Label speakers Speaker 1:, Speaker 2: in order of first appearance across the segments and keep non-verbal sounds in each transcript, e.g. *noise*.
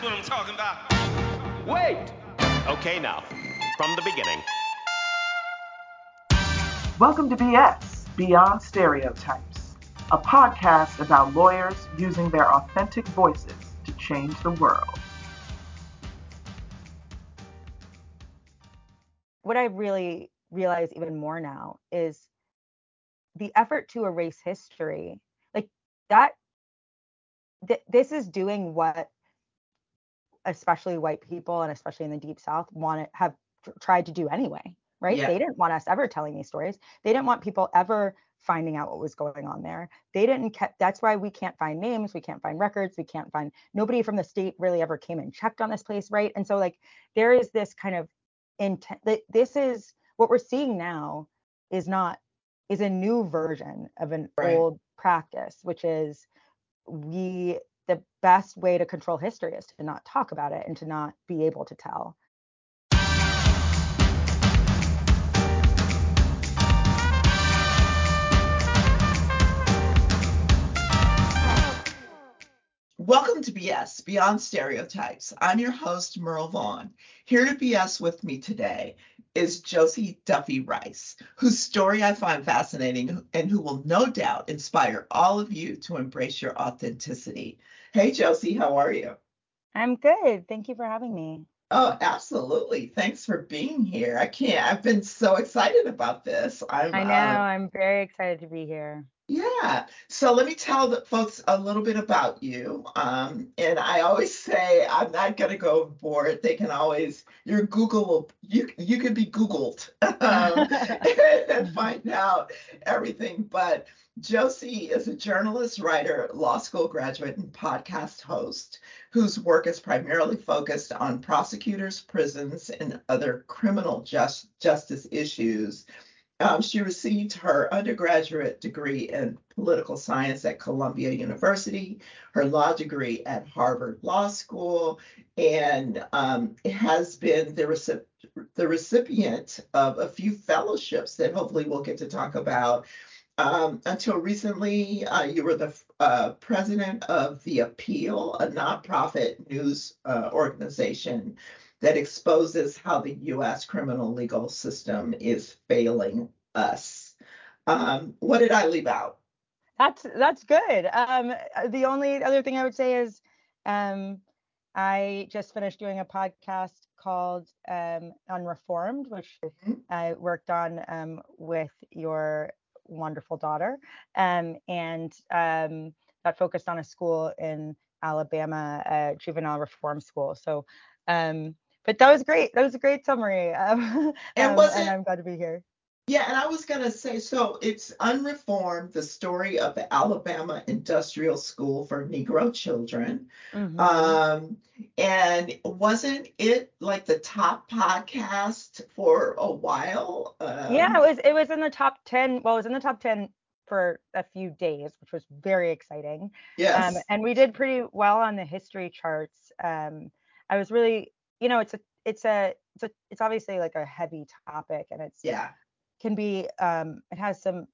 Speaker 1: That's what I'm talking about.
Speaker 2: Wait! Okay, now, from the beginning.
Speaker 3: Welcome to BS, Beyond Stereotypes, a podcast about lawyers using their authentic voices to change the world.
Speaker 4: What I really realize even more now is the effort to erase history. Like that, th- this is doing what especially white people and especially in the deep south want to have tr- tried to do anyway right
Speaker 5: Yeah.
Speaker 4: they didn't want us ever telling these stories they didn't want people ever finding out what was going on there they didn't that's why we can't find names we can't find records we can't find nobody from the state really ever came and checked on this place right and so like there is this kind of intent that this is what we're seeing now is not is a new version of an
Speaker 5: Right.
Speaker 4: old practice which is we the best way to control history is to not talk about it and to not be able to tell
Speaker 5: Welcome to BS, Beyond Stereotypes. I'm your host, Merle Vaughn. Here to BS with me today is Josie Duffy Rice, whose story I find fascinating and who will no doubt inspire all of you to embrace your authenticity. Hey, Josie, how are you?
Speaker 4: i'm good thank you for having me
Speaker 5: Oh, absolutely. Thanks for being here. I can't, I've been so excited about this. I'm,
Speaker 4: i know
Speaker 5: uh,
Speaker 4: i'm very excited to be here
Speaker 5: Yeah. So let me tell the folks a little bit about you. Um, and I always say I'm not gonna go overboard. They can always your Google will you you can be Googled *laughs* um, *laughs* and find out everything. But Josie is a journalist, writer, law school graduate, and podcast host whose work is primarily focused on prosecutors, prisons, and other criminal just, justice issues. Um, she received her undergraduate degree in political science at Columbia University, her law degree at Harvard Law School, and um, has been the, recip- the recipient of a few fellowships that hopefully we'll get to talk about. Um, until recently, uh, you were the uh, president of The Appeal, a nonprofit news uh, organization that exposes how the US criminal legal system is failing us. Um, what did I leave out?
Speaker 4: That's that's good. Um, the only other thing I would say is, um, I just finished doing a podcast called um, Unreformed, which
Speaker 5: Mhm.
Speaker 4: I worked on um, with your wonderful daughter, um, and um, that focused on a school in Alabama, a juvenile reform school. So, um, but that was great. That was a great summary. *laughs* Um,
Speaker 5: And
Speaker 4: and I'm glad to be here.
Speaker 5: Yeah, and I was going to say so it's Unreformed, the story of the Alabama Industrial School for Negro Children.
Speaker 4: Mhm.
Speaker 5: Um, and wasn't it like the top podcast for a while? Um,
Speaker 4: yeah, it was it was in the top 10. Well, it was in the top 10 for a few days, which was very exciting.
Speaker 5: Yes.
Speaker 4: Um, and we did pretty well on the history charts. Um, I was really, you know, it's a it's a it's a it's obviously like a heavy topic and it's
Speaker 5: yeah.
Speaker 4: Can be um it has some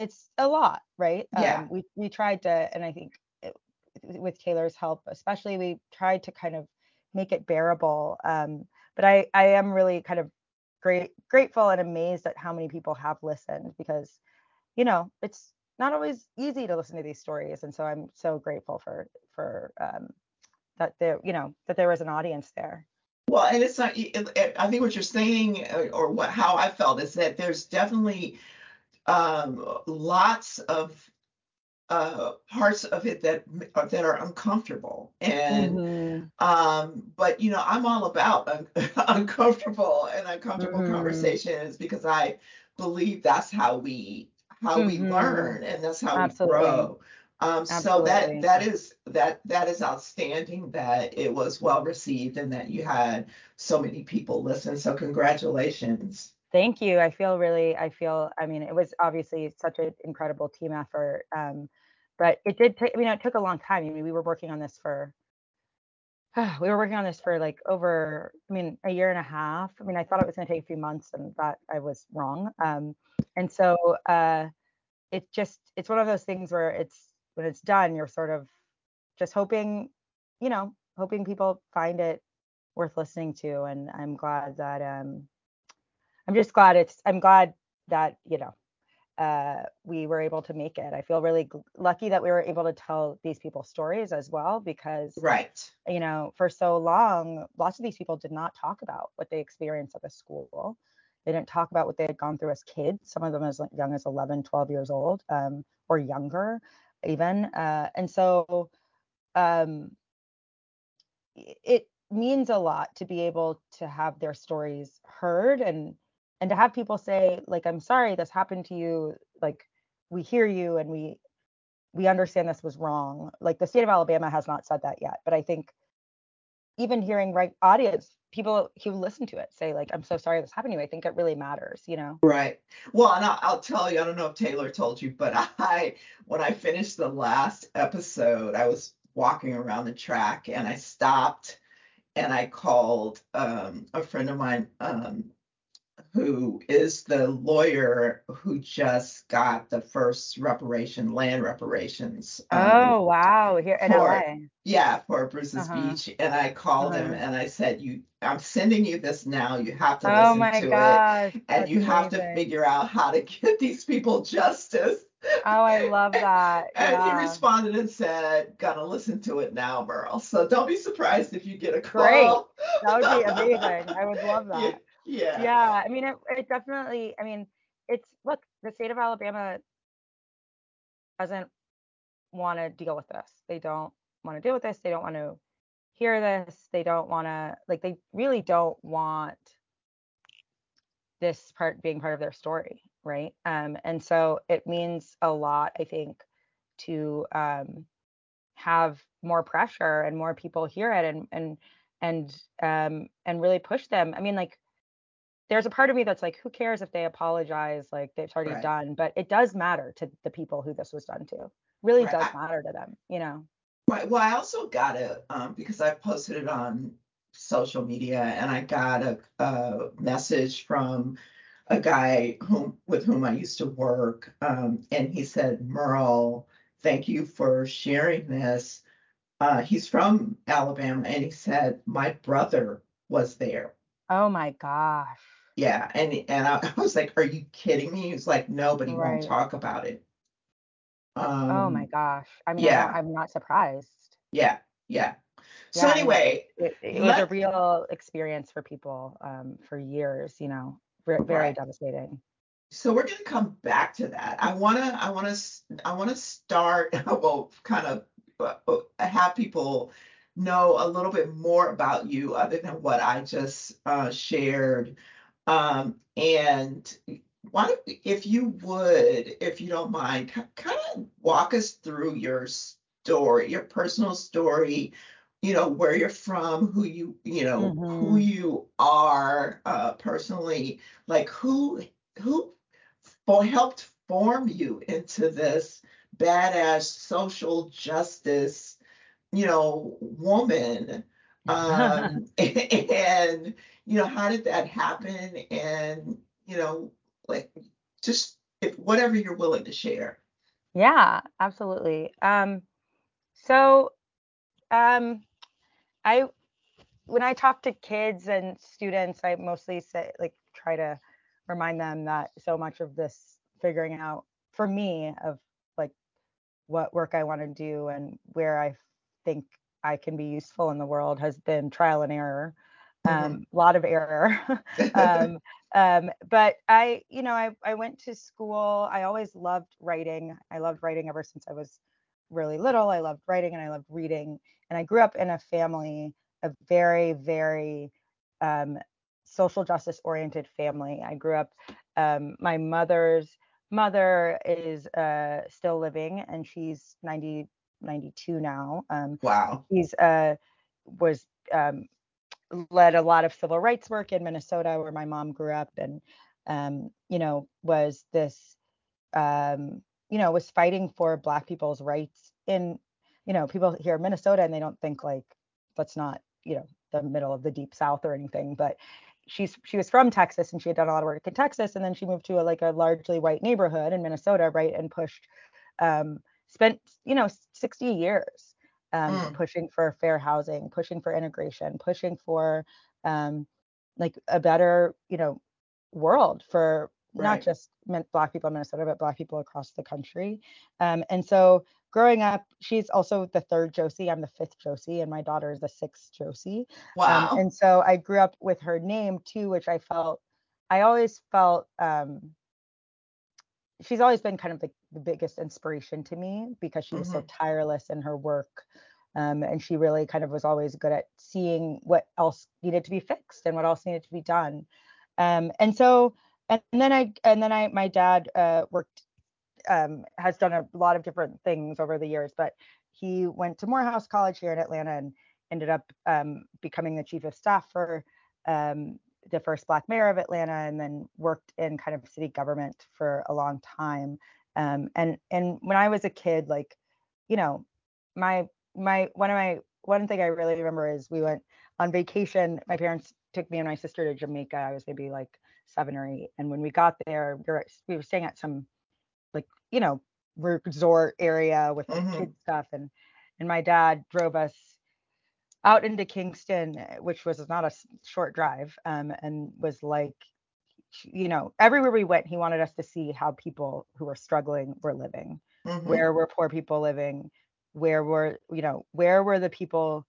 Speaker 4: it's a lot, right?
Speaker 5: Yeah.
Speaker 4: Um, we we tried to and I think it, with Taylor's help, especially we tried to kind of make it bearable. Um, but I I am really kind of great grateful and amazed at how many people have listened because you know it's not always easy to listen to these stories and so i'm so grateful for for um that there you know that there was an audience there
Speaker 5: Well, and it's not. it- it- I think what you're saying, uh, or what how I felt, is that there's definitely um, lots of uh, parts of it that that are uncomfortable, and
Speaker 4: Mhm.
Speaker 5: um, but you know, I'm all about un- *laughs* uncomfortable and uncomfortable
Speaker 4: Mhm.
Speaker 5: conversations because I believe that's how we how we
Speaker 4: Mhm.
Speaker 5: learn and that's how
Speaker 4: Absolutely.
Speaker 5: we grow. Um, so that that is that that is outstanding that it was well received and that you had so many people listen. So congratulations.
Speaker 4: thank you i feel really i feel i mean it was obviously such an incredible team effort um but it did take i mean it took a long time i mean we were working on this for *sighs* we were working on this for like over i mean a year and a half i mean i thought it was going to take a few months and that i was wrong um and so uh it just it's one of those things where it's when it's done you're sort of just hoping you know hoping people find it worth listening to. And I'm glad that um, I'm just glad it's I'm glad that you know uh, we were able to make it. I feel really g- lucky that we were able to tell these people stories as well because
Speaker 5: Right.
Speaker 4: you know for so long lots of these people did not talk about what they experienced at the school. They didn't talk about what they had gone through as kids. Some of them as young as 11, 12 years old um, or younger even. Uh, and so um, it means a lot to be able to have their stories heard and and to have people say like i'm sorry this happened to you. Like we hear you and we we understand this was wrong. Like the state of alabama has not said that yet but i think even hearing right audience people who listen to it say like i'm so sorry this happened to you. I think it really matters you know?
Speaker 5: Right. Well, and I'll, I'll tell you, I don't know if Taylor told you, but *laughs* I, when I finished the last episode, I was walking around the track and I stopped and I called um, a friend of mine um, who is the lawyer who just got the first reparation, land reparations. um,
Speaker 4: oh wow here in
Speaker 5: for-
Speaker 4: la
Speaker 5: Yeah, for Bruce's
Speaker 4: Uh-huh.
Speaker 5: Beach. And I called him
Speaker 4: Uh-huh.
Speaker 5: and I said, "You, I'm sending you this now. You have to
Speaker 4: oh
Speaker 5: listen
Speaker 4: my
Speaker 5: to it, and you have to figure out how to *laughs* get these people justice."
Speaker 4: Oh i love that. *laughs*
Speaker 5: And he responded and said, "Gonna listen to it now, Merle. So don't be surprised if you get a
Speaker 4: Great.
Speaker 5: call."
Speaker 4: that would be *laughs* amazing. I would love
Speaker 5: Yeah,
Speaker 4: that.
Speaker 5: yeah,
Speaker 4: yeah. I mean it, it definitely i mean it's look the state of alabama doesn't want to deal with this. They don't want to deal with this. They don't want to hear this. They don't want to like they really don't want this part being part of their story right um and so it means a lot i think to um have more pressure and more people hear it and and and um and really push them i mean like there's a part of me that's like who cares if they apologize like it's already
Speaker 5: Right.
Speaker 4: done but it does matter to the people who this was done to really
Speaker 5: Right.
Speaker 4: does matter to them you know
Speaker 5: Right. Well, I also got a um, because I posted it on social media, and I got a, a message from a guy whom with whom I used to work, um, and he said, "Merle, thank you for sharing this." Uh, he's from Alabama, and he said, "My brother was there."
Speaker 4: oh my gosh
Speaker 5: Yeah, and and I, *laughs* I was like, "Are you kidding me?" He was like, "No, but he
Speaker 4: Right.
Speaker 5: won't talk about it." Um,
Speaker 4: oh my gosh i mean I
Speaker 5: yeah.
Speaker 4: don't, i'm not surprised
Speaker 5: Yeah, yeah. So
Speaker 4: Yeah,
Speaker 5: anyway,
Speaker 4: it, it was a real experience for people um, for years you know very
Speaker 5: Right.
Speaker 4: devastating
Speaker 5: So we're going to come back to that. I want to I want to I want to start *laughs* well kind of uh, uh, have people know a little bit more about you other than what I just uh, shared. Um, and why if you would, if you don't mind, kind of walk us through your story, your personal story, you know, where you're from, who you, you know, who
Speaker 4: Mhm.
Speaker 5: you are uh, personally, like who who for helped form you into this badass social justice, you know, woman. Um, *laughs* *laughs* and you know, how did that happen? And you know, like just if whatever you're willing to share.
Speaker 4: yeah absolutely um so um i when i talk to kids and students i mostly say like try to remind them that so much of this figuring out for me of like what work i want to do and where i think i can be useful in the world has been trial and error um, a lot of error *laughs* *laughs* um, um, but I, you know, I, I went to school. I always loved writing. I loved writing ever since I was really little. I loved writing and I loved reading. And I grew up in a family, a very, very um, social justice oriented family. I grew up, um, my mother's mother is uh, still living and she's 90, 92 now. Um,
Speaker 5: Wow.
Speaker 4: she's uh, was um, led a lot of civil rights work in Minnesota, where my mom grew up, and um, you know was this um, you know was fighting for Black people's rights in you know people hear Minnesota and they don't think like that's not you know the middle of the deep South or anything, but she's she was from Texas and she had done a lot of work in Texas, and then she moved to a, like a largely white neighborhood in Minnesota, right, and pushed um, spent you know 60 years um,
Speaker 5: Mm.
Speaker 4: pushing for fair housing, pushing for integration, pushing for um, like a better, you know, world for not just Black people in Minnesota, but Black people across the country. Um, and so growing up, she's also the third Josie. I'm the fifth Josie, and my daughter is the sixth Josie.
Speaker 5: Wow.
Speaker 4: Um, and so I grew up with her name too, which I felt, I always felt, um, she's always been kind of the, the biggest inspiration to me because she was so tireless in her work. Um, and she really kind of was always good at seeing what else needed to be fixed and what else needed to be done. Um, and so, and then I, and then I, my dad uh, worked, um, has done a lot of different things over the years, but he went to Morehouse College here in Atlanta and ended up um, becoming the chief of staff for um, the first Black mayor of Atlanta, and then worked in kind of city government for a long time. Um, and and when I was a kid, like, you know, my my one of my one thing I really remember is we went on vacation. My parents took me and my sister to Jamaica. I was maybe like seven or eight, and when we got there, we were, we were staying at some you know resort area with like
Speaker 5: Mhm.
Speaker 4: kid stuff, and and my dad drove us out into Kingston, which was not a short drive, um, and was like, you know, everywhere we went, he wanted us to see how people who were struggling were living.
Speaker 5: Mhm.
Speaker 4: Where were poor people living? Where were, you know, where were the people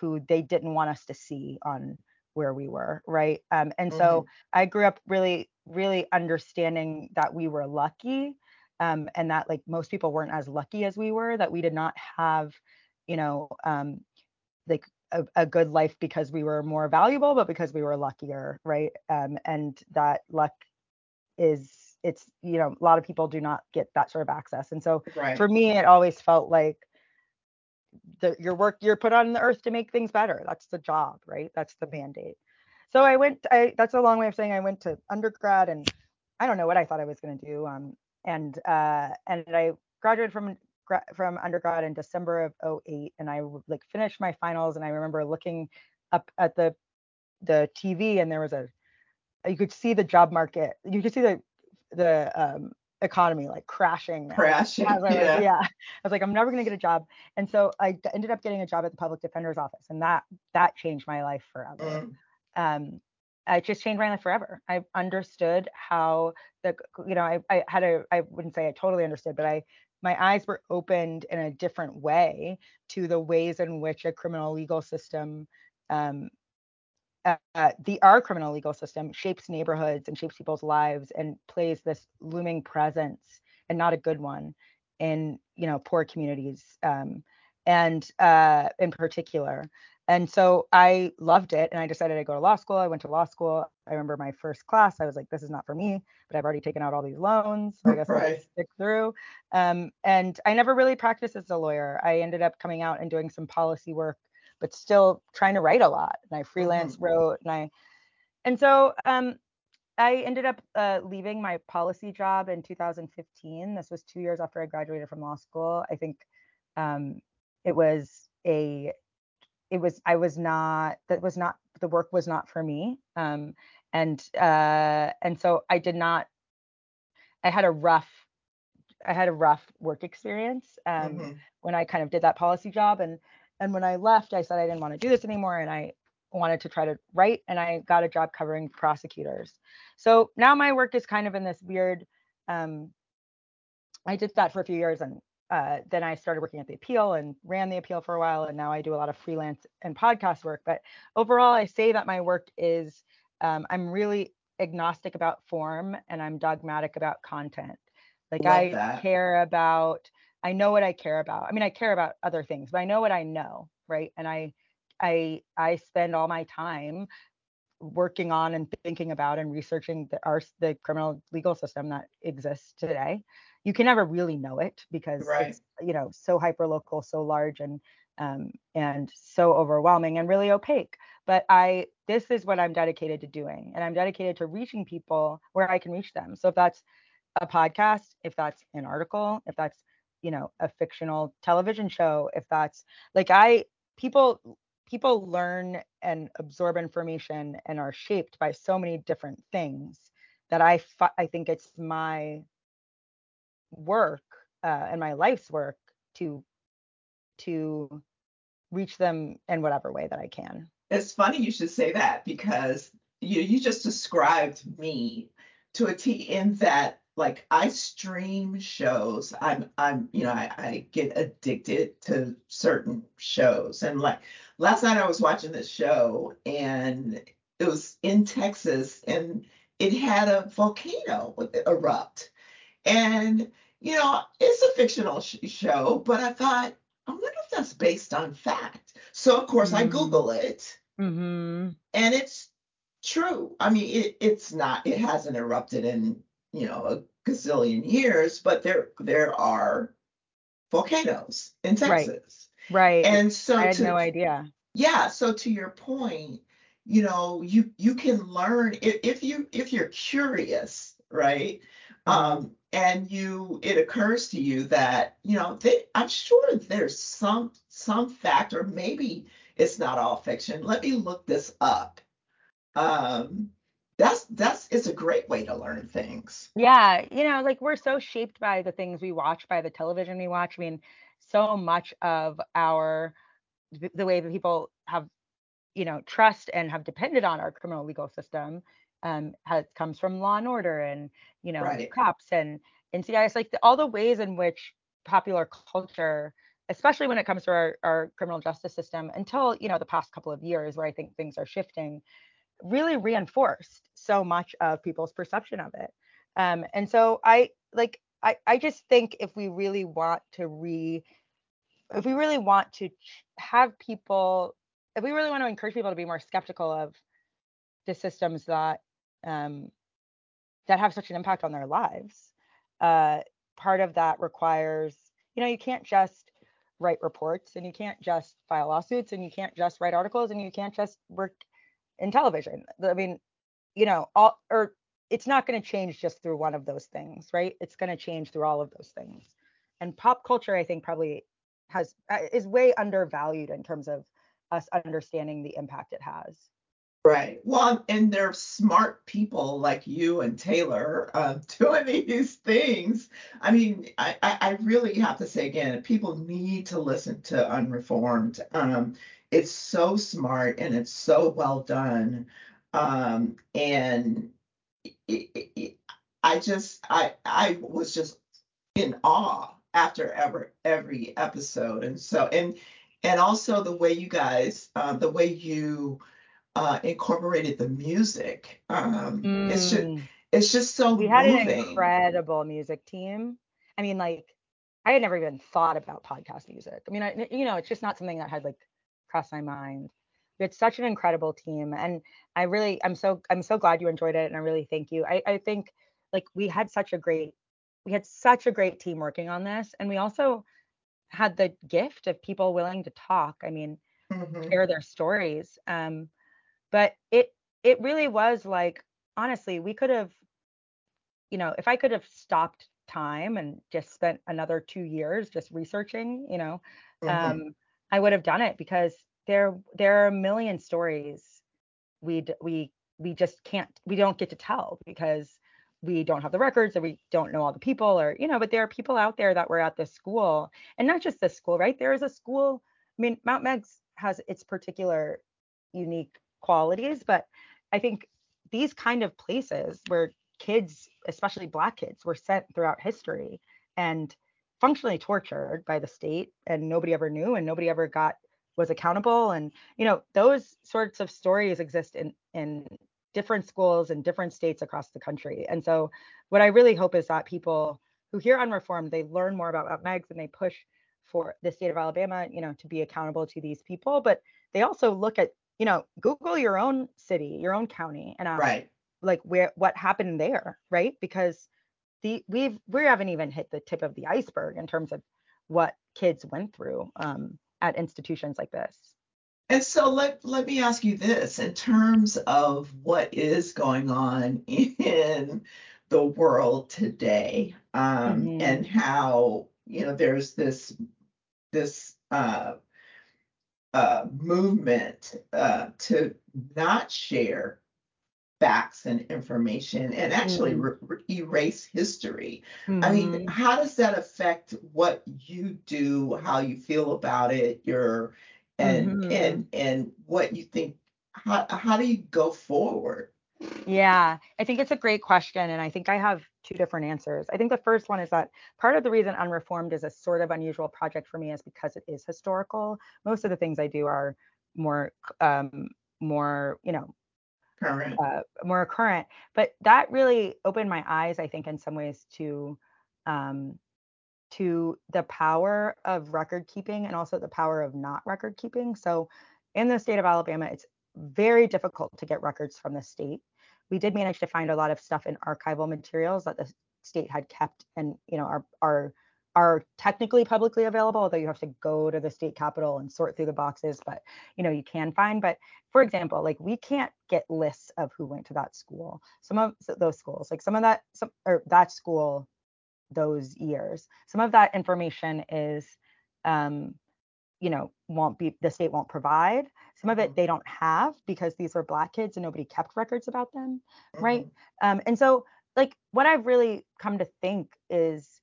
Speaker 4: who they didn't want us to see on where we were, right? Um, and so I grew up really, really understanding that we were lucky, um, and that like most people weren't as lucky as we were, that we did not have, you know, um, like a, a good life because we were more valuable, but because we were luckier, right? Um, and that luck is it's you know a lot of people do not get that sort of access, and so
Speaker 5: Right.
Speaker 4: for me it always felt like the your work you're put on the earth to make things better. That's the job, right? That's the mandate. So I went. I that's a long way of saying I went to undergrad and I don't know what I thought I was going to do. Um, and uh, and I graduated from gra- from undergrad in December of 08 and I like finished my finals and I remember looking up at the the TV and there was a you could see the job market. You could see the the um, economy like crashing.
Speaker 5: Crashing, *laughs*
Speaker 4: I
Speaker 5: yeah.
Speaker 4: yeah. I was like, I'm never gonna get a job. And so I ended up getting a job at the public defender's office, and that that changed my life forever.
Speaker 5: Mm.
Speaker 4: Um, it just changed my life forever. I understood how the you know I, I had a I wouldn't say I totally understood, but I my eyes were opened in a different way to the ways in which a criminal legal system um, uh, uh, the our criminal legal system shapes neighborhoods and shapes people's lives and plays this looming presence and not a good one in you know poor communities um, and uh, in particular and so i loved it and i decided to go to law school i went to law school i remember my first class i was like this is not for me but i've already taken out all these loans so i *laughs* guess i'll stick through um, and i never really practiced as a lawyer i ended up coming out and doing some policy work but still trying to write a lot. And I freelance wrote and I and so um I ended up uh, leaving my policy job in 2015. This was two years after I graduated from law school. I think um, it was a it was I was not that was not the work was not for me. Um, and uh, and so I did not. I had a rough I had a rough work experience um,
Speaker 5: Mhm.
Speaker 4: when I kind of did that policy job. And and when I left, I said I didn't want to do this anymore, and I wanted to try to write. And I got a job covering prosecutors. So now my work is kind of in this weird. Um, I did that for a few years, and uh, then I started working at the appeal and ran the appeal for a while. And now I do a lot of freelance and podcast work. But overall, I say that my work is um, I'm really agnostic about form and I'm dogmatic about content. Like
Speaker 5: Love
Speaker 4: I
Speaker 5: that.
Speaker 4: care about, I know what I care about. I mean, I care about other things, but I know what I know, right? And I, I, I spend all my time working on and thinking about and researching the our the criminal legal system that exists today. You can never really know it because
Speaker 5: Right.
Speaker 4: it's you know so hyper local, so large and um, and so overwhelming and really opaque. But I this is what I'm dedicated to doing, and I'm dedicated to reaching people where I can reach them. So if that's a podcast, if that's an article, if that's you know a fictional television show, if that's like I people people learn and absorb information and are shaped by so many different things that I I think it's my work uh, and my life's work to to reach them in whatever way that I can.
Speaker 5: It's funny you should say that because you you just described me to a T in that like I stream shows. I'm I'm you know I, I get addicted to certain shows and like last night I was watching this show and it was in Texas and it had a volcano erupt and you know it's a fictional sh- show but I thought I wonder if that's based on fact. So of course I
Speaker 4: Mm.
Speaker 5: Google it
Speaker 4: Mm-hmm.
Speaker 5: and it's true. I mean, it, it's not. It hasn't erupted in you know a gazillion years, but there there are volcanoes in
Speaker 4: Right.
Speaker 5: Texas,
Speaker 4: Right.
Speaker 5: and so
Speaker 4: I had
Speaker 5: to
Speaker 4: no idea.
Speaker 5: yeah. So to your point, you know, you you can learn if, if you if you're curious, right? Um, and you it occurs to you that you know they, I'm sure there's some some fact or maybe it's not all fiction. Let me look this up um that's that's it's a great way to learn things
Speaker 4: Yeah, you know, like we're so shaped by the things we watch, by the television we watch. I mean, so much of our the way that people have, you know, trust and have depended on our criminal legal system um has comes from law and order and, you know,
Speaker 5: Right.
Speaker 4: cops and NCIS, like the, all the ways in which popular culture, especially when it comes to our, our criminal justice system, until, you know, the past couple of years where I think things are shifting, really reinforced so much of people's perception of it. Um, and so I like I, I just think if we really want to re if we really want to have people if we really want to encourage people to be more skeptical of the systems that um, that have such an impact on their lives. Uh, part of that requires you know you can't just write reports and you can't just file lawsuits and you can't just write articles and you can't just work in television. I mean you know all or it's not going to change just through one of those things right? It's going to change through all of those things. And pop culture i think probably has uh, is way undervalued in terms of us understanding the impact it has
Speaker 5: right. Well and they're smart people like you and taylor uh, *laughs* doing these things. I mean I, I really have to say again people need to listen to unreformed. Um it's so smart and it's so well done. Um and it, it, it, i just i i was just in awe after every every episode. And so and and also the way you guys uh, the way you uh, incorporated the music um, it's just
Speaker 4: Mm.
Speaker 5: it's just so
Speaker 4: we had an incredible music team. I mean like i had never even thought about podcast music. I mean I, you know it's just not something that had like crossed my mind. We had such an incredible team and i really i'm so i'm so glad you enjoyed it and i really thank you. I, I think like we had such a great we had such a great team working on this and we also had the gift of people willing to talk. I mean
Speaker 5: Mhm.
Speaker 4: share their stories. Um but it it really was like honestly we could have you know if i could have stopped time and just spent another two years just researching you know
Speaker 5: Mhm.
Speaker 4: um i would have done it because there there are a million stories we we we just can't we don't get to tell because we don't have the records or we don't know all the people or you know but there are people out there that were at this school and not just this school right there is a school i mean mount meigs has its particular unique qualities but i think these kind of places where kids especially black kids were sent throughout history and functionally tortured by the state and nobody ever knew and nobody ever got was accountable. And you know those sorts of stories exist in in different schools in different states across the country. And so what i really hope is that people who hear unreformed they learn more about meigs and they push for the state of alabama you know to be accountable to these people. But they also look at you know google your own city your own county and ask
Speaker 5: right.
Speaker 4: like where what happened there right? Because the we've we haven't even hit the tip of the iceberg in terms of what kids went through um, at institutions like this.
Speaker 5: And so let let me ask you this in terms of what is going on *laughs* in the world today, um,
Speaker 4: Mhm.
Speaker 5: and how you know there's this this uh, uh, movement uh, to not share facts and information and actually
Speaker 4: Mm.
Speaker 5: re- erase history. I
Speaker 4: Mhm.
Speaker 5: mean, how does that affect what you do, how you feel about it, your and
Speaker 4: Mhm.
Speaker 5: and and what you think? How how do you go forward?
Speaker 4: Yeah, I think it's a great question. And I think I have two different answers. I think the first one is that part of the reason Unreformed is a sort of unusual project for me is because it is historical. Most of the things I do are more, um, more, you know,
Speaker 5: Current.
Speaker 4: uh, more current. But that really opened my eyes, I think, in some ways to, um, to the power of record keeping and also the power of not record keeping. So in the state of Alabama, it's very difficult to get records from the state. We did manage to find a lot of stuff in archival materials that the state had kept and you know are are are technically publicly available, although you have to go to the state capitol and sort through the boxes, but you know, you can find. But for example, like we can't get lists of who went to that school. Some of those schools, like some of that some or that school those years. Some of that information is, um, you know, won't be the state won't provide. Some of it
Speaker 5: Mhm.
Speaker 4: they don't have because these were black kids and nobody kept records about them, right?
Speaker 5: Mhm.
Speaker 4: Um, and so, like, what I've really come to think is,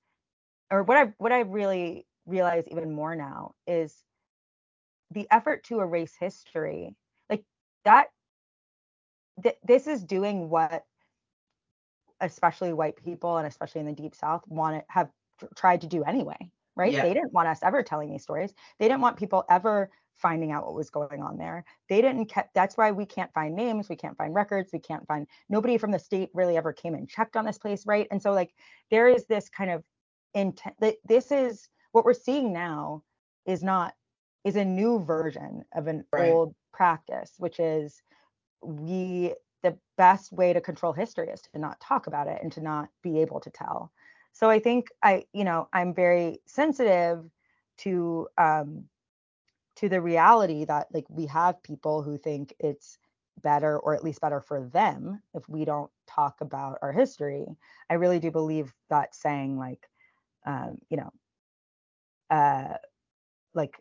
Speaker 4: or what I've what i've really realize even more now is the effort to erase history, like that. Th- this is doing what especially white people and especially in the deep south want to have tr- tried to do anyway right?
Speaker 5: Yeah.
Speaker 4: they didn't want us ever telling these stories. They didn't want people ever finding out what was going on there. They didn't kept that's why we can't find names we can't find records we can't find nobody from the state really ever came and checked on this place right? And so like there is this kind of intent that this is what we're seeing now is not is a new version of an
Speaker 5: Right.
Speaker 4: old practice which is we the best way to control history is to not talk about it and to not be able to tell so i think i you know i'm very sensitive to um to the reality that like we have people who think it's better or at least better for them if we don't talk about our history. I really do believe that saying like um you know uh like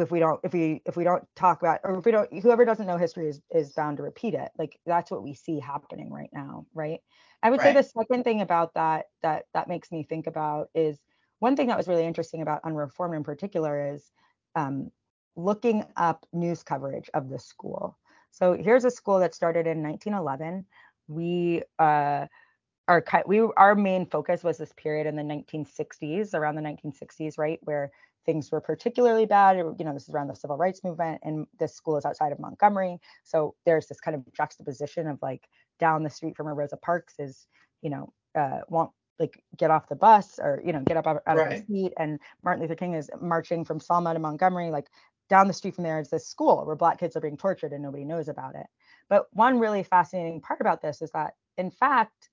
Speaker 4: if we don't if we if we don't talk about or if we don't whoever doesn't know history is is bound to repeat it. Like that's what we see happening right now right i would say the second thing about that that that makes me think about is one thing that was really interesting about unreformed in particular is um, looking up news coverage of the school. So here's a school that started in 1911 we uh our we our main focus was this period in the 1960s around the 1960s right where things were particularly bad you know this is around the civil rights movement and this school is outside of montgomery. So there's this kind of juxtaposition of like down the street from where rosa parks is you know uh won't like get off the bus or you know get up out out of
Speaker 5: Right.
Speaker 4: seat. And martin luther king is marching from selma to montgomery like down the street from there is this school where black kids are being tortured and nobody knows about it. But one really fascinating part about this is that in fact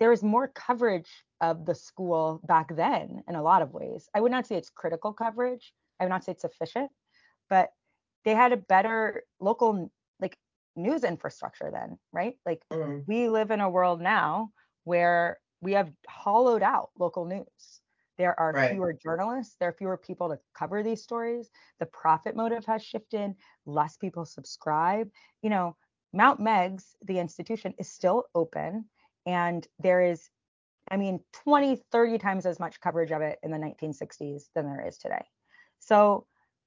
Speaker 4: there is more coverage of the school back then in a lot of ways. I would not say it's critical coverage. I would not say it's sufficient, but they had a better local like news infrastructure then, right? Like
Speaker 5: Mm.
Speaker 4: we live in a world now where we have hollowed out local news. There are
Speaker 5: Right.
Speaker 4: fewer journalists, there are fewer people to cover these stories. The profit motive has shifted, less people subscribe. You know, Mount Meigs, the institution, is still open and there is i mean 20 30 times as much coverage of it in the 1960s than there is today. So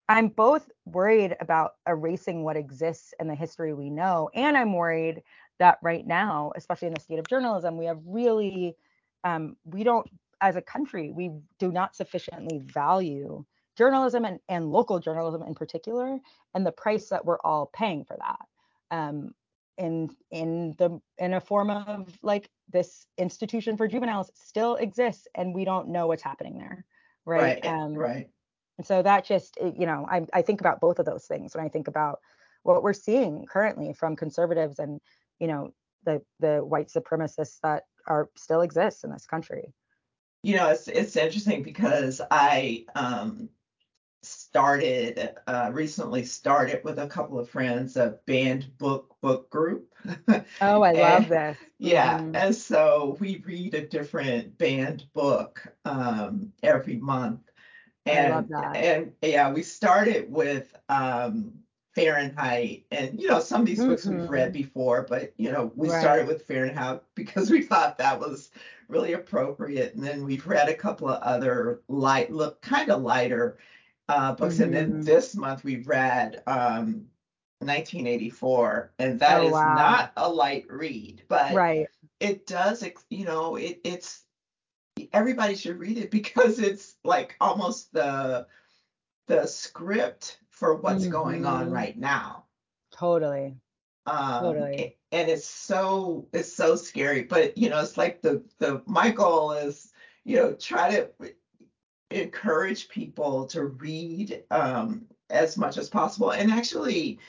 Speaker 4: i'm both worried about erasing what exists and the history we know and i'm worried that right now especially in the state of journalism we have really um, we don't as a country we do not sufficiently value journalism and, and local journalism in particular and the price that we're all paying for that. Um, in in the in a form of like this institution for juveniles still exists and we don't know what's happening there right,
Speaker 5: Right.
Speaker 4: um
Speaker 5: Right.
Speaker 4: and so that just you know I, I think about both of those things when i think about what we're seeing currently from conservatives and you know the the white supremacists that are still exist in this country
Speaker 5: You know, it's it's interesting because I um started uh recently started with a couple of friends a banned book book group.
Speaker 4: oh i *laughs* love
Speaker 5: And
Speaker 4: this
Speaker 5: yeah,
Speaker 4: Mhm.
Speaker 5: and so we read a different banned book um every month.
Speaker 4: I love
Speaker 5: And
Speaker 4: that.
Speaker 5: and yeah, we started with um Fahrenheit, and you know some of these books we've read
Speaker 4: Mhm.
Speaker 5: before, but you know we
Speaker 4: Right.
Speaker 5: started with Fahrenheit *laughs* because we thought that was really appropriate, and then we've read a couple of other light, look kind of lighter uh, books, and then
Speaker 4: Mhm.
Speaker 5: this month we read um, 1984, and that
Speaker 4: Oh
Speaker 5: is
Speaker 4: wow.
Speaker 5: not a light read, but
Speaker 4: Right.
Speaker 5: it does, you know, it it's everybody should read it *laughs* because it's like almost the the script for what's going on
Speaker 4: Mhm.
Speaker 5: right now.
Speaker 4: Totally.
Speaker 5: Um,
Speaker 4: Totally.
Speaker 5: and it's so it's so scary, but you know, it's like the the my goal is, you know, try to encourage people to read um as much as possible and actually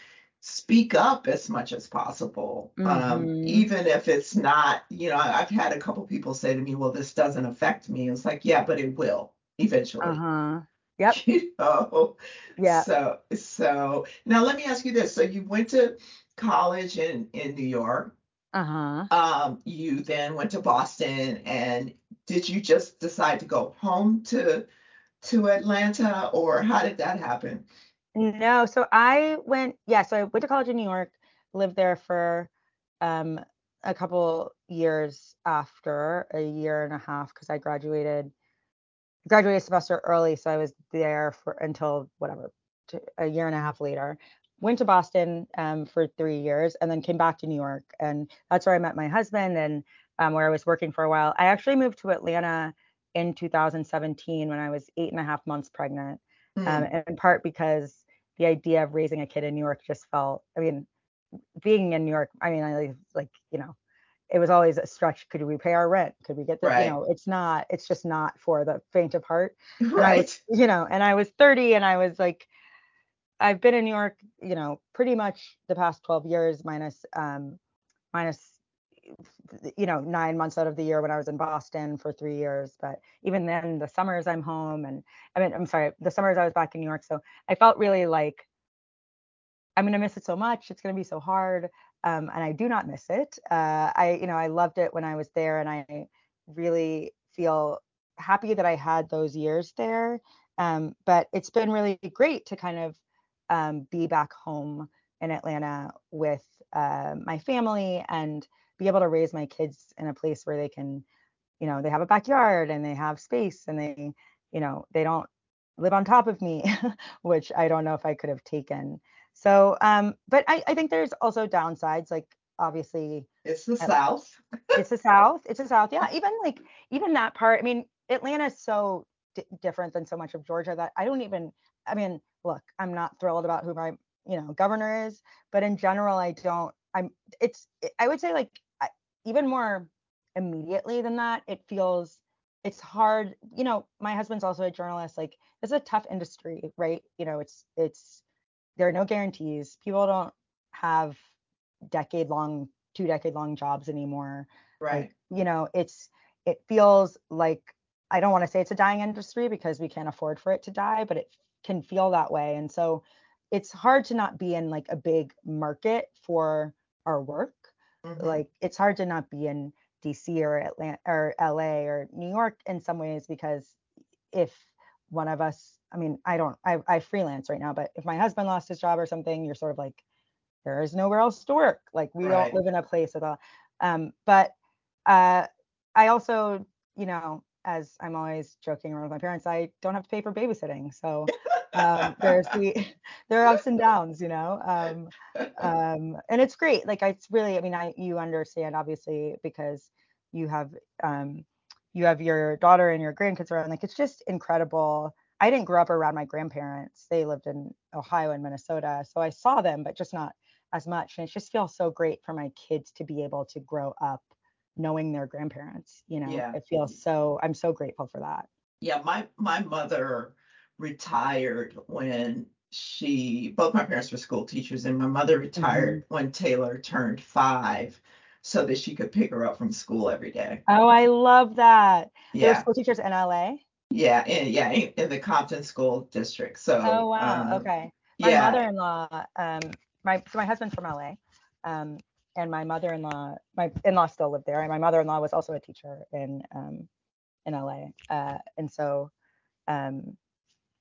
Speaker 5: speak up as much as possible. Um,
Speaker 4: Mhm.
Speaker 5: even if it's not, you know, I've had a couple people say to me, well, this doesn't affect me. It's like, yeah, but it will eventually.
Speaker 4: Uh-huh. *laughs* Yep.
Speaker 5: You know,
Speaker 4: Yeah.
Speaker 5: so so now let me ask you this. So you went to college in in New York.
Speaker 4: Uh-huh.
Speaker 5: Um, you then went to Boston, and did you just decide to go home to to Atlanta, or how did that happen?
Speaker 4: No, so I went, yeah, so I went to college in New York, lived there for um a couple years after, a year and a half, because I graduated graduated a semester early, so I was there for until whatever, a year and a half later. Went to Boston um, for three years, and then came back to New York, and that's where I met my husband, and um, where I was working for a while. I actually moved to Atlanta in 2017 when I was eight and a half months pregnant, um,
Speaker 5: Mm,
Speaker 4: in part because the idea of raising a kid in New York just felt, I mean, being in New York, I mean, I like, you know, it was always a stretch. Could we pay our rent? Could we get the, you know, it's not, it's just not for the faint of heart. *laughs* I was,
Speaker 5: right,
Speaker 4: you know, and I was 30 and I was like, I've been in New York, you know, pretty much the past 12 years minus, um, minus, you know, nine months out of the year when I was in Boston for three years. But even then, the summers I'm home and I mean, I'm sorry, the summers I was back in New York. So I felt really like, I'm gonna miss it so much. It's gonna be so hard, um, and I do not miss it. Uh, I, you know, I loved it when I was there, and I really feel happy that I had those years there. Um, but it's been really great to kind of um, be back home in Atlanta with uh, my family and be able to raise my kids in a place where they can, you know, they have a backyard and they have space and they, you know, they don't live on top of me, *laughs* which I don't know if I could have taken. So, um, but I, I think there's also downsides, like obviously
Speaker 5: it's the
Speaker 4: uh,
Speaker 5: South.
Speaker 4: it's the *laughs* South, it's the South. Yeah, even like even that part. I mean, Atlanta is so d- different than so much of Georgia that I don't even. I mean, look, I'm not thrilled about who my you know governor is, but in general, I don't. I'm. It's. I would say like even more immediately than that. It feels. It's hard. You know, my husband's also a journalist. Like, it's a tough industry, right? You know, it's it's there are no guarantees. People don't have decade long, two decade long jobs anymore. Like,
Speaker 5: Right.
Speaker 4: you know, it's it feels like I don't want to say it's a dying industry because we can't afford for it to die, but it can feel that way. And so it's hard to not be in like a big market for our work.
Speaker 5: hmm
Speaker 4: Like it's hard to not be in DC or Atlanta or LA or New York in some ways because if one of us, I mean, I don't, I, I freelance right now, but if my husband lost his job or something, you're sort of like, there is nowhere else to work. Like we don't live in a place with a, um, but uh, I also, you know, as I'm always joking around with my parents, I don't have to pay for babysitting. So um, there's *laughs* the, there are ups and downs, you know, um, *laughs* um, and it's great. Like it's really, I mean, I, you understand obviously because you have, um, you have your daughter and your grandkids around. Like it's just incredible. I didn't grow up around my grandparents. They lived in Ohio and Minnesota, so I saw them, but just not as much. And it just feels so great for my kids to be able to grow up knowing their grandparents. You know,
Speaker 5: Yeah.
Speaker 4: it feels so. I'm so grateful for that.
Speaker 5: Yeah, my my mother retired when she both my parents were school teachers and my mother retired when Taylor turned five so that she could pick her up from school every day.
Speaker 4: Oh, I love that. There were
Speaker 5: Yeah.
Speaker 4: school teachers in LA.
Speaker 5: Yeah, and yeah, in, in the Compton School District. So Oh
Speaker 4: wow.
Speaker 5: um,
Speaker 4: Okay. My
Speaker 5: yeah,
Speaker 4: mother-in-law, um, my so my husband's from LA, um, and my mother-in-law, my in-law still lived there, and my mother-in-law was also a teacher in um in LA, uh, and so um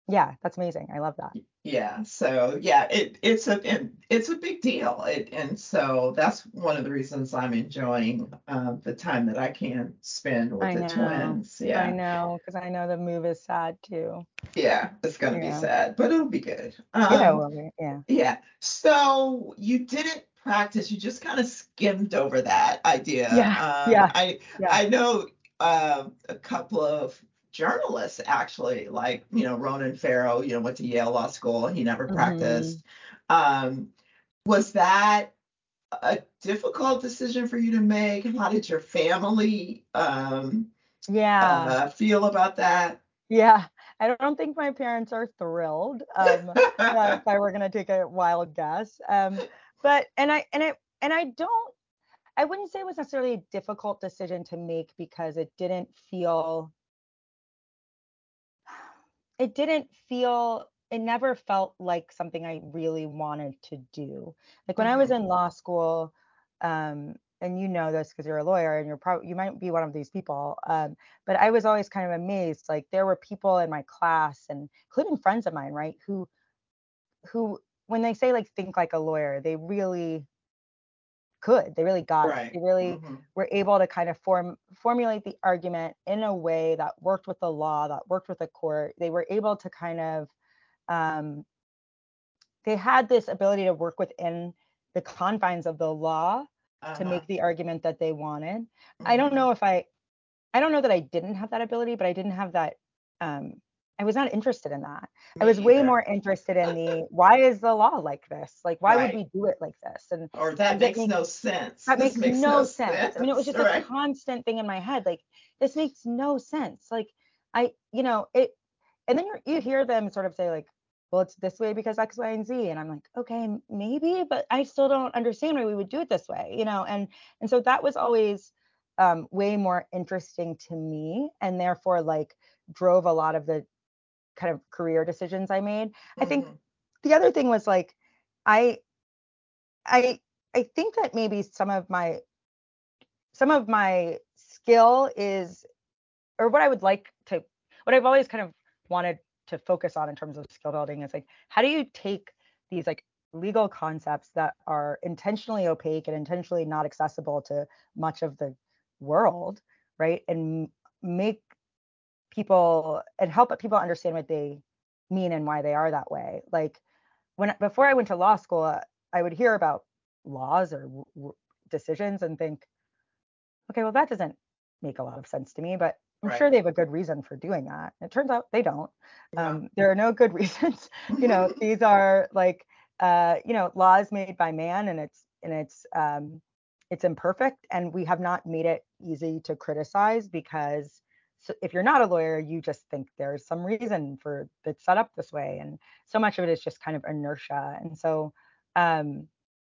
Speaker 4: Yeah, that's amazing. I love that.
Speaker 5: Yeah, so yeah, it it's a it, it's a big deal, it, and so that's one of the reasons I'm enjoying uh, the time that I can spend with
Speaker 4: I
Speaker 5: the
Speaker 4: know.
Speaker 5: twins. Yeah.
Speaker 4: I
Speaker 5: Yeah,
Speaker 4: know, because I know the move is sad too.
Speaker 5: yeah, it's gonna be sad, but it'll be good.
Speaker 4: Yeah,
Speaker 5: Um,
Speaker 4: well, yeah.
Speaker 5: yeah. So you didn't practice, you just kind of skimmed over that idea.
Speaker 4: Yeah,
Speaker 5: Um,
Speaker 4: yeah,
Speaker 5: I
Speaker 4: yeah.
Speaker 5: I know um, a couple of journalists actually, like, you know, Ronan Farrow, you know, went to Yale Law School, he never
Speaker 4: Mhm.
Speaker 5: practiced. Um, was that a difficult decision for you to make? How did your family um,
Speaker 4: Yeah.
Speaker 5: uh, feel about that?
Speaker 4: Yeah. I don't think my parents are thrilled. Um, *laughs* uh, if I were gonna take a wild guess. Um, but and I and I and I don't I wouldn't say it was necessarily a difficult decision to make because it didn't feel it didn't feel it never felt like something I really wanted to do. Like when I was
Speaker 5: Mhm.
Speaker 4: in law school, um, and you know this because you're a lawyer and you're probably you might be one of these people. Um, but I was always kind of amazed. Like there were people in my class and including friends of mine, right, who who when they say like think like a lawyer, they really could. They really got it. They really
Speaker 5: Mhm.
Speaker 4: were able to kind of form formulate the argument in a way that worked with the law, that worked with the court. They were able to kind of um, they had this ability to work within the confines of the law to
Speaker 5: Uh-huh.
Speaker 4: make the argument that they wanted. I don't
Speaker 5: Mhm.
Speaker 4: know if I I don't know that I didn't have that ability, but I didn't have that um I was not interested in that. I
Speaker 5: Me
Speaker 4: was way
Speaker 5: either.
Speaker 4: more interested in the why is the law like this? Like why would we do it like this? And
Speaker 5: Or that makes
Speaker 4: make
Speaker 5: no sense.
Speaker 4: that
Speaker 5: This
Speaker 4: makes no sense. I mean, it was just a constant thing in my head. Like, this makes no sense. Like, I, you know, it, and then you you hear them sort of say like, well, it's this way because X, Y, and Z, and I'm like, okay, maybe, but I still don't understand why we would do it this way, you know. And and so that was always um, way more interesting to me, and therefore like drove a lot of the kind of career decisions I made. I think
Speaker 5: Mhm.
Speaker 4: the other thing was like, I I I think that maybe some of my some of my skill is or what I would like to what I've always kind of wanted to focus on in terms of skill building is like how do you take these like legal concepts that are intentionally opaque and intentionally not accessible to much of the world, right? And make people and help people understand what they mean and why they are that way. Like when before I went to law school, uh, I would hear about laws or w- decisions and think, okay, well that doesn't make a lot of sense to me, but I'm sure they have a good reason for doing that. It turns out they don't.
Speaker 5: Yeah.
Speaker 4: Um, there are no good *laughs* reasons. you know, *laughs* these are like uh, you know laws made by man, and it's and it's um, it's imperfect, and we have not made it easy to criticize because so if you're not a lawyer, you just think there's some reason for it's set up this way, and so much of it is just kind of inertia. And so, um,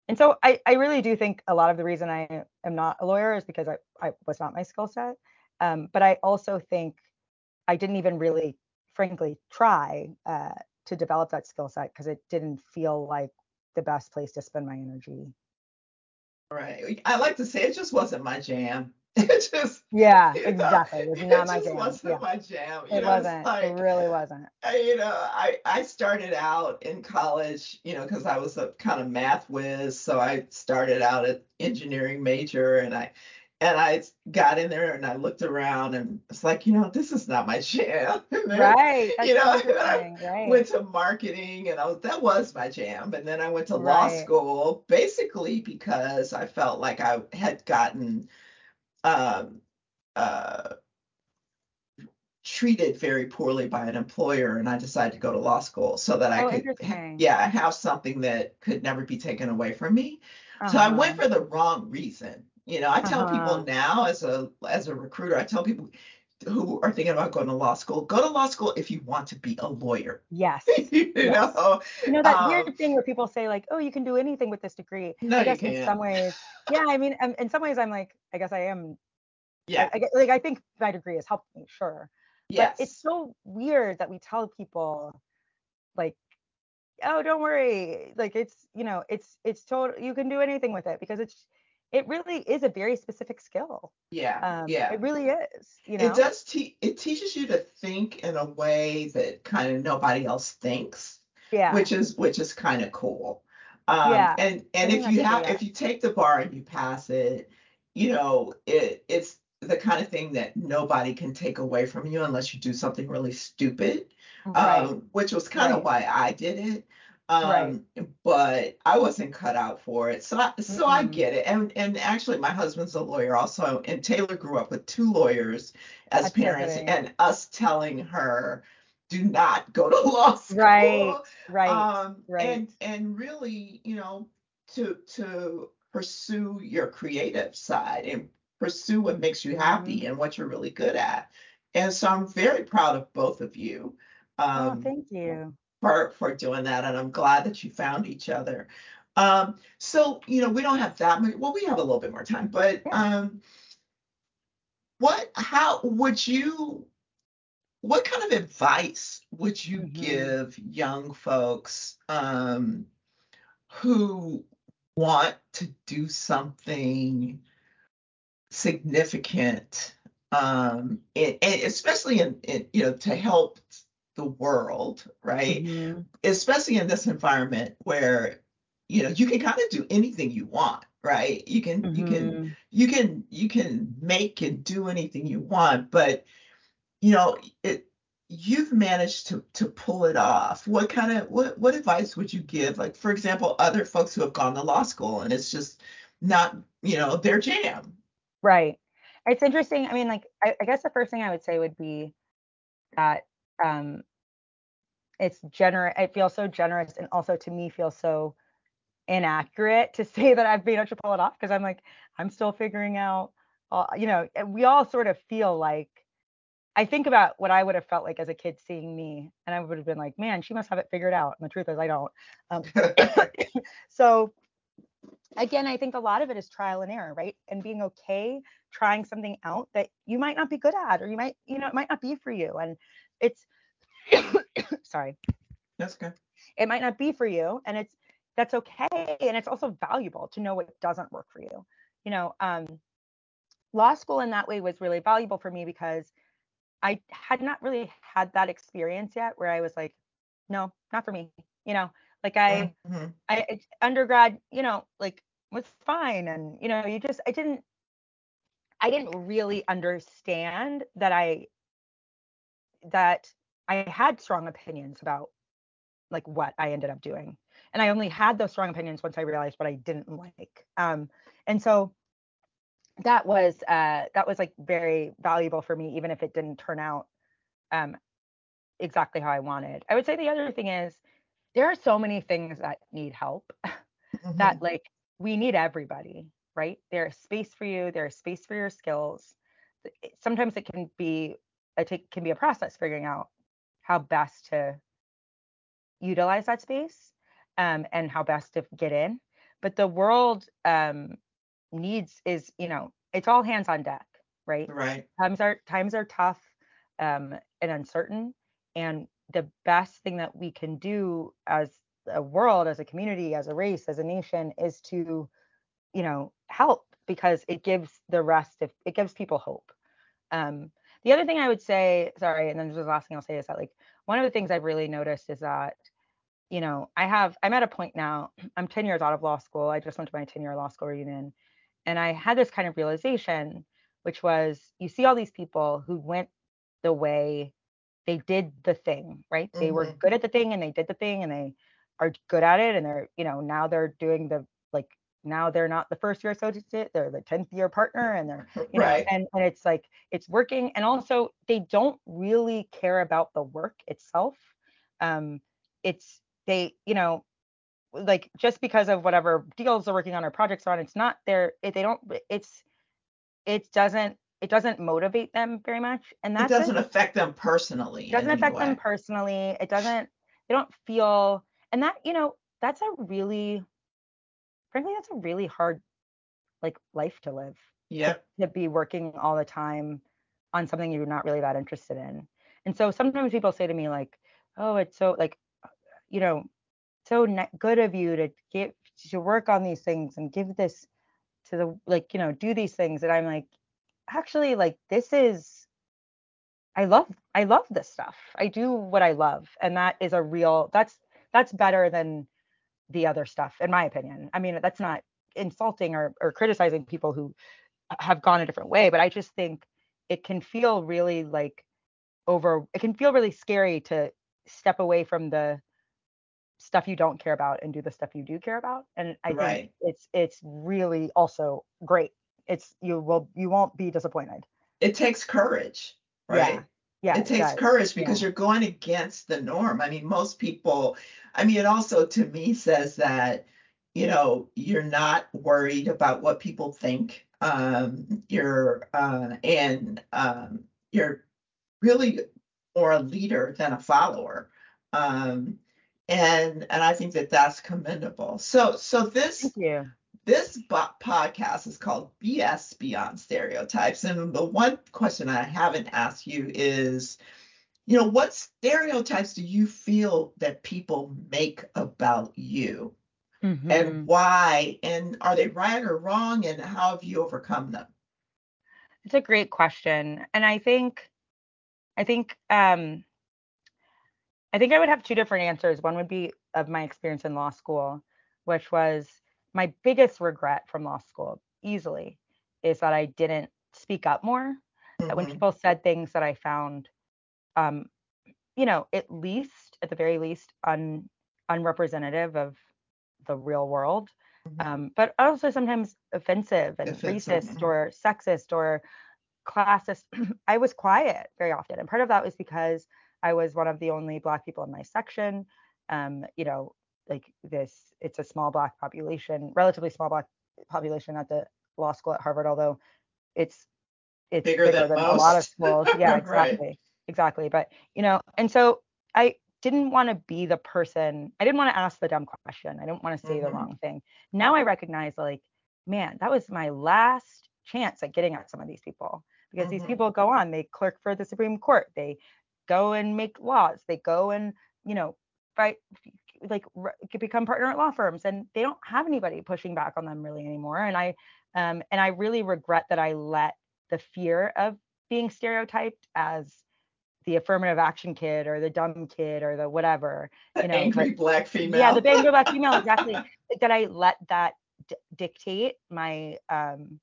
Speaker 4: and so I, I really do think a lot of the reason I am not a lawyer is because I, I was not my skill set. Um, but I also think I didn't even really, frankly, try uh, to develop that skill set because it didn't feel like the best place to spend my energy.
Speaker 5: Right. I like to say it just wasn't my jam. *laughs* It just,
Speaker 4: Yeah,
Speaker 5: know,
Speaker 4: exactly. It was
Speaker 5: it
Speaker 4: not my
Speaker 5: just
Speaker 4: jam.
Speaker 5: wasn't
Speaker 4: Yeah,
Speaker 5: my jam. You
Speaker 4: it
Speaker 5: know,
Speaker 4: wasn't. It really wasn't.
Speaker 5: I, you know, I I started out in college, you know, because I was a kind of math whiz, so I started out at engineering major, and I and I got in there and I looked around and it's like, you know, this is not my *laughs* jam. *laughs* Then,
Speaker 4: Right.
Speaker 5: You know, I.
Speaker 4: Right.
Speaker 5: went to marketing and I was that was my jam. And then I went to law school basically because I felt like I had gotten um uh treated very poorly by an employer and I decided to go to law school so that I
Speaker 4: Oh,
Speaker 5: could yeah, have something that could never be taken away from me. So I went
Speaker 4: Uh-huh.
Speaker 5: for the wrong reason. You know, I tell people
Speaker 4: Uh-huh.
Speaker 5: now as a as a recruiter, I tell people who are thinking about going to law school, go to law school if you want to be a lawyer.
Speaker 4: Yes. *laughs*
Speaker 5: you
Speaker 4: Yes.
Speaker 5: know,
Speaker 4: You know that
Speaker 5: um,
Speaker 4: weird thing where people say like, "Oh, you can do anything with this degree."
Speaker 5: no,
Speaker 4: I guess in
Speaker 5: can't.
Speaker 4: some ways, yeah. I mean, um, in some ways, I'm like, I guess I am. I,
Speaker 5: Yeah,
Speaker 4: I get- like I think my degree has helped me, sure. But it's
Speaker 5: yes,
Speaker 4: so weird that we tell people like, "Oh, don't worry." Like it's, you know, it's it's total. You can do anything with it because it's it really is a very specific skill.
Speaker 5: Yeah.
Speaker 4: Um,
Speaker 5: yeah.
Speaker 4: It really is. You know.
Speaker 5: It does te- it teaches you to think in a way that kind of nobody else thinks,
Speaker 4: Yeah.
Speaker 5: which is which is kind of cool. Um,
Speaker 4: Yeah,
Speaker 5: and and if you have if you take the bar and you pass it, you know, it it's the kind of thing that nobody can take away from you unless you do something really stupid.
Speaker 4: right.
Speaker 5: Um, which was kind of
Speaker 4: Right.
Speaker 5: why I did it.
Speaker 4: Right.
Speaker 5: Um, but I wasn't cut out for it. So I so I
Speaker 4: Mm-mm.
Speaker 5: get it. And and actually my husband's a lawyer also, and Taylor grew up with two lawyers as
Speaker 4: That's
Speaker 5: parents and us telling her do not go to *laughs* law school.
Speaker 4: Right. Right.
Speaker 5: Um,
Speaker 4: right.
Speaker 5: and and really, you know, to to pursue your creative side and pursue what makes you happy and what you're really good at. And so I'm very proud of both of you
Speaker 4: oh,
Speaker 5: um,
Speaker 4: thank you.
Speaker 5: For for doing that, and I'm glad that you found each other. Um, so you know, we don't have that much. Well, we have a little bit more time, but um, what? How would you? What kind of advice would you
Speaker 4: Mhm.
Speaker 5: give young folks um, who want to do something significant, um, and, and especially in, in you know to help the world, right?
Speaker 4: Mhm.
Speaker 5: Especially in this environment where you know you can kind of do anything you want, right? You can you can
Speaker 4: Mhm.
Speaker 5: you can you can make and do anything you want, but you know it you've managed to to pull it off. What kind of what what advice would you give? Like for example, other folks who have gone to law school and it's just not you know their jam.
Speaker 4: Right. It's interesting. I mean, like, I, I guess the first thing I would say would be that um, it's generous. It feels so generous, and also to me feels so inaccurate to *laughs* say that I've been able to pull it off because I'm like, I'm still figuring out. Uh, you know, we all sort of feel like. I think about what I would have felt like as a kid seeing me, and I would have been like, man, she must have it figured out. And the truth is, I don't. Um, *coughs* so again, I think a lot of it is trial and error, right? And being okay trying something out that you might not be good at, or you might, you know, it might not be for you. And it's, *coughs* sorry,
Speaker 5: That's good.
Speaker 4: it might not be for you. And it's, that's okay. And it's also valuable to know what doesn't work for you. You know, um, law school in that way was really valuable for me because I had not really had that experience yet where I was like, no, not for me. You know, like I,
Speaker 5: Mhm.
Speaker 4: I undergrad, you know, like was fine, and you know, you just I didn't I didn't really understand that I that I had strong opinions about like what I ended up doing, and I only had those strong opinions once I realized what I didn't like. Um, and so that was uh that was like very valuable for me, even if it didn't turn out um exactly how I wanted. I would say the other thing is there are so many things that need help
Speaker 5: Mhm. *laughs*
Speaker 4: that like we need everybody, right? There's space for you, there's space for your skills. Sometimes it can be it take, can be a process figuring out how best to utilize that space um, and how best to get in. But the world um, needs is, you know, it's all hands on deck, right?
Speaker 5: Right.
Speaker 4: times are times are tough um, and uncertain and the best thing that we can do as a world as a community as a race as a nation is to you know help because it gives the rest of it gives people hope um, the other thing i would say sorry and then just the last thing i'll say is that like one of the things i've really noticed is that you know i have i'm at a point now *clears throat* i'm 10 years out of law school i just went to my 10 year law school reunion and I had this kind of realization, which was you see all these people who went the way they did the thing, right? They were
Speaker 5: Mhm.
Speaker 4: good at the thing and they did the thing and they are good at it. And they're, you know, now they're doing the like now they're not the first year associate, they're the 10th year partner and they're, *laughs* you know,
Speaker 5: Right.
Speaker 4: and, and it's like it's working. And also they don't really care about the work itself. Um, it's they, you know, like just because of whatever deals they're working on or projects are on, it's not their it, they don't it's it doesn't it doesn't motivate them very much. And that
Speaker 5: doesn't
Speaker 4: it.
Speaker 5: affect them personally
Speaker 4: It doesn't affect them personally. It *sighs* doesn't they don't feel and that, you know, that's a really frankly, that's a really hard like life to live.
Speaker 5: Yep.
Speaker 4: To be working all the time on something you're not really that interested in. And so sometimes people say to me like, "Oh, it's so like, uh, you know, so ne- good of you to get to work on these things and give this to the like you know do these things and i'm like actually like this is i love i love this stuff i do what i love and that is a real that's that's better than the other stuff in my opinion i mean that's not insulting or, or criticizing people who have gone a different way but i just think it can feel really like over it can feel really scary to step away from the stuff you don't care about and do the stuff you do care about and i
Speaker 5: Right.
Speaker 4: think it's it's really also great it's you will you won't be disappointed
Speaker 5: It takes courage, right?
Speaker 4: yeah
Speaker 5: it takes
Speaker 4: does.
Speaker 5: courage because
Speaker 4: Yeah.
Speaker 5: you're going against the norm. I mean, most people, I mean, it also to me says that, you know, you're not worried about what people think. Um, you're uh, and um, you're really more a leader than a follower. Um, and and I think that that's commendable. So so this
Speaker 4: thank you
Speaker 5: this bo- podcast is called BS Beyond Stereotypes. And the one question I haven't asked you is, you know, what stereotypes do you feel that people make about you
Speaker 4: Mhm.
Speaker 5: and why? And are they right or wrong? And how have you overcome them?
Speaker 4: It's a great question. And I think I think um I think I would have two different answers. One would be of my experience in law school, which was my biggest regret from law school easily is that I didn't speak up more. That when
Speaker 5: Mhm.
Speaker 4: people said things that I found um you know, at least at the very least un unrepresentative of the real world.
Speaker 5: Mhm.
Speaker 4: Um, but also sometimes offensive and
Speaker 5: Offensive,
Speaker 4: racist
Speaker 5: mhm.
Speaker 4: or sexist or classist. *clears throat* I was quiet very often. And part of that was because I was one of the only black people in my section. Um, you know, like this, it's a small black population, relatively small black population at the law school at Harvard, although it's it's
Speaker 5: Bigger
Speaker 4: bigger,
Speaker 5: than
Speaker 4: than, a lot of schools. *laughs* Yeah,
Speaker 5: Right.
Speaker 4: exactly. Exactly. But you know, and so I didn't want to be the person, I didn't want to ask the dumb question. I didn't want to say the
Speaker 5: Mhm.
Speaker 4: wrong thing. Now I recognize like, man, that was my last chance at getting at some of these people because these
Speaker 5: Mhm.
Speaker 4: people go on, they clerk for the Supreme Court, they go and make laws, they go and, you know, fight like r- become partner at law firms and they don't have anybody pushing back on them really anymore and i um and i really regret that i let the fear of being stereotyped as the affirmative action kid or the dumb kid or the whatever you know
Speaker 5: angry
Speaker 4: but-
Speaker 5: black female.
Speaker 4: yeah the bangor black female exactly that i let that d- dictate my um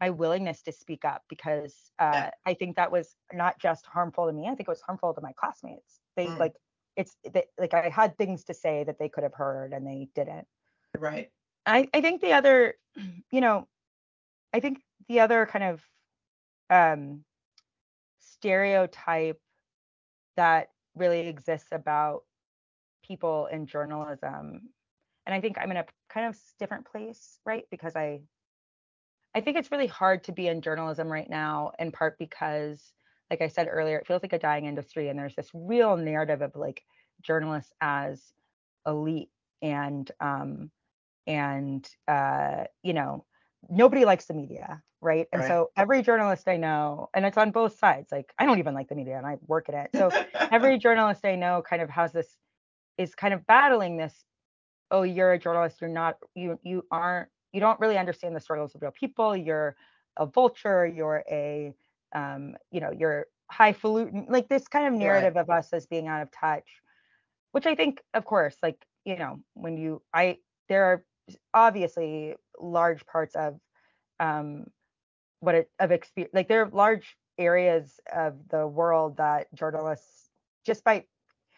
Speaker 4: my willingness to speak up because uh,
Speaker 5: Yeah.
Speaker 4: I think that was not just harmful to me. I think it was harmful to my classmates. They
Speaker 5: Mm.
Speaker 4: like it's like I had things to say that they could have heard and they didn't.
Speaker 5: Right.
Speaker 4: I I think the other, *clears throat* you know, I think the other kind of um stereotype that really exists about people in journalism and I think I'm in a kind of different place, right? Because I I think it's really hard to be in journalism right now, in part because, like I said earlier, it feels like a dying industry, and there's this real narrative of like journalists as elite and um and uh you know nobody likes the media right and
Speaker 5: Right.
Speaker 4: so every journalist i know and it's on both sides like i don't even like the media and i work in it so every *laughs* journalist i know kind of has this is kind of battling this oh you're a journalist you're not you you aren't you don't really understand the struggles of real people you're a vulture you're a um you know you're highfalutin like this kind of narrative of us as being out of touch which i think of course like you know when you i there are obviously large parts of um what it of experience like there are large areas of the world that journalists just by